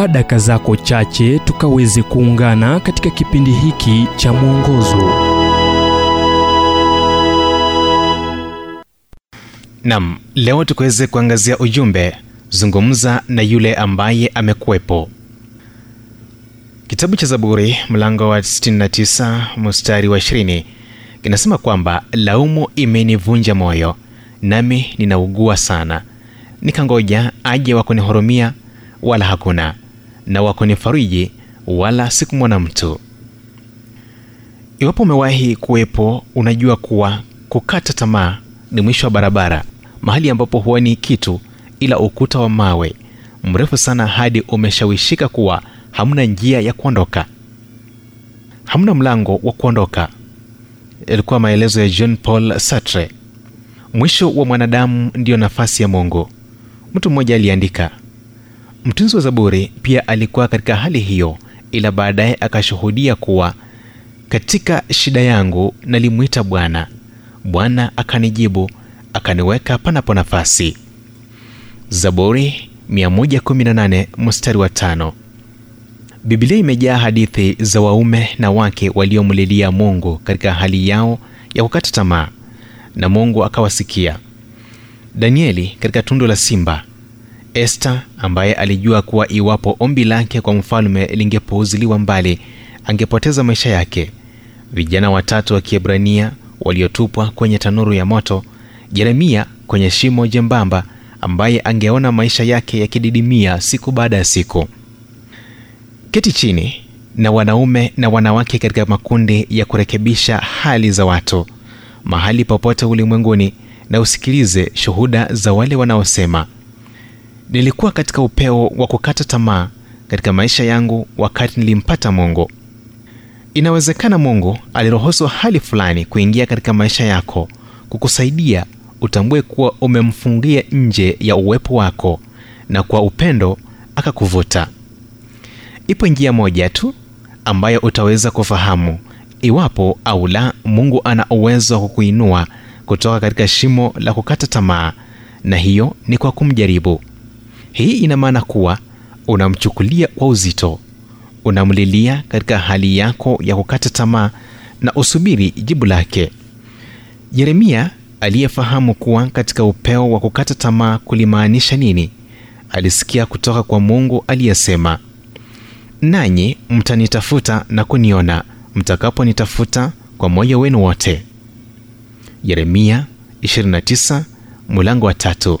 chukua daka zako chache tukaweze kuungana katika kipindi hiki cha mwongozo. Nam leo tukaweze kuangazia ujumbe zungumza na yule ambaye amekuwepo. Kitabu cha zaburi mlango wa 69 mstari wa 20 kinasema kwamba laumu imenivunja moyo nami ninaugua sana. Nikangoja aje wa kunihurumia wala hakuna na wa kunifariji wala sikumwona mtu. Iwapo umewahi kuwepo unajua kuwa kukata tamaa ni mwisho wa barabara mahali ambapo huoni kitu ila ukuta wa mawe mrefu sana hadi umeshawishika kuwa hamna njia ya kuondoka. Hamna mlango wa kuondoka. Yalikuwa maelezo ya jean paul sartre. Mwisho wa mwanadamu ndiyo nafasi ya mungu. Mtu mmoja aliandika mtunzi wa zaburi pia alikuwa katika hali hiyo ila baadaye akashuhudia kuwa katika shida yangu nalimwita bwana. Bwana akanijibu akaniweka panapo nafasi. Zaburi 118 mstari wa tano. Biblia imejaa hadithi za waume na wake waliomlilia mungu katika hali yao ya kukata tamaa na mungu akawasikia. Danieli katika tundu la simba esta ambaye alijua kuwa iwapo ombi lake kwa mfalme lingepuuziliwa mbali angepoteza maisha yake. Vijana watatu wa kiebrania waliotupwa kwenye tanuru ya moto yeremia kwenye shimo jembamba ambaye angeona maisha yake yakididimia siku baada ya siku. Keti chini na wanaume na wanawake katika makundi ya kurekebisha hali za watu mahali popote ulimwenguni na usikilize shuhuda za wale wanaosema nilikuwa katika upeo wa kukata tamaa katika maisha yangu wakati nilimpata mungu. Inawezekana mungu aliruhusu hali fulani kuingia katika maisha yako kukusaidia utambue kuwa umemfungia nje ya uwepo wako na kwa upendo akakuvuta. Ipo njia moja tu ambayo utaweza kufahamu iwapo au la mungu ana uwezo wa kukuinua kutoka katika shimo la kukata tamaa na hiyo ni kwa kumjaribu hii ina maana kuwa unamchukulia kwa uzito. Unamlilia katika hali yako ya kukata tamaa na usubiri jibu lake. Yeremia aliyefahamu kuwa katika upeo wa kukata tamaa kulimaanisha nini alisikia kutoka kwa mungu aliyesema nanyi mtanitafuta na kuniona mtakaponitafuta kwa moyo wenu wote. Yeremia 29 mulango wa tatu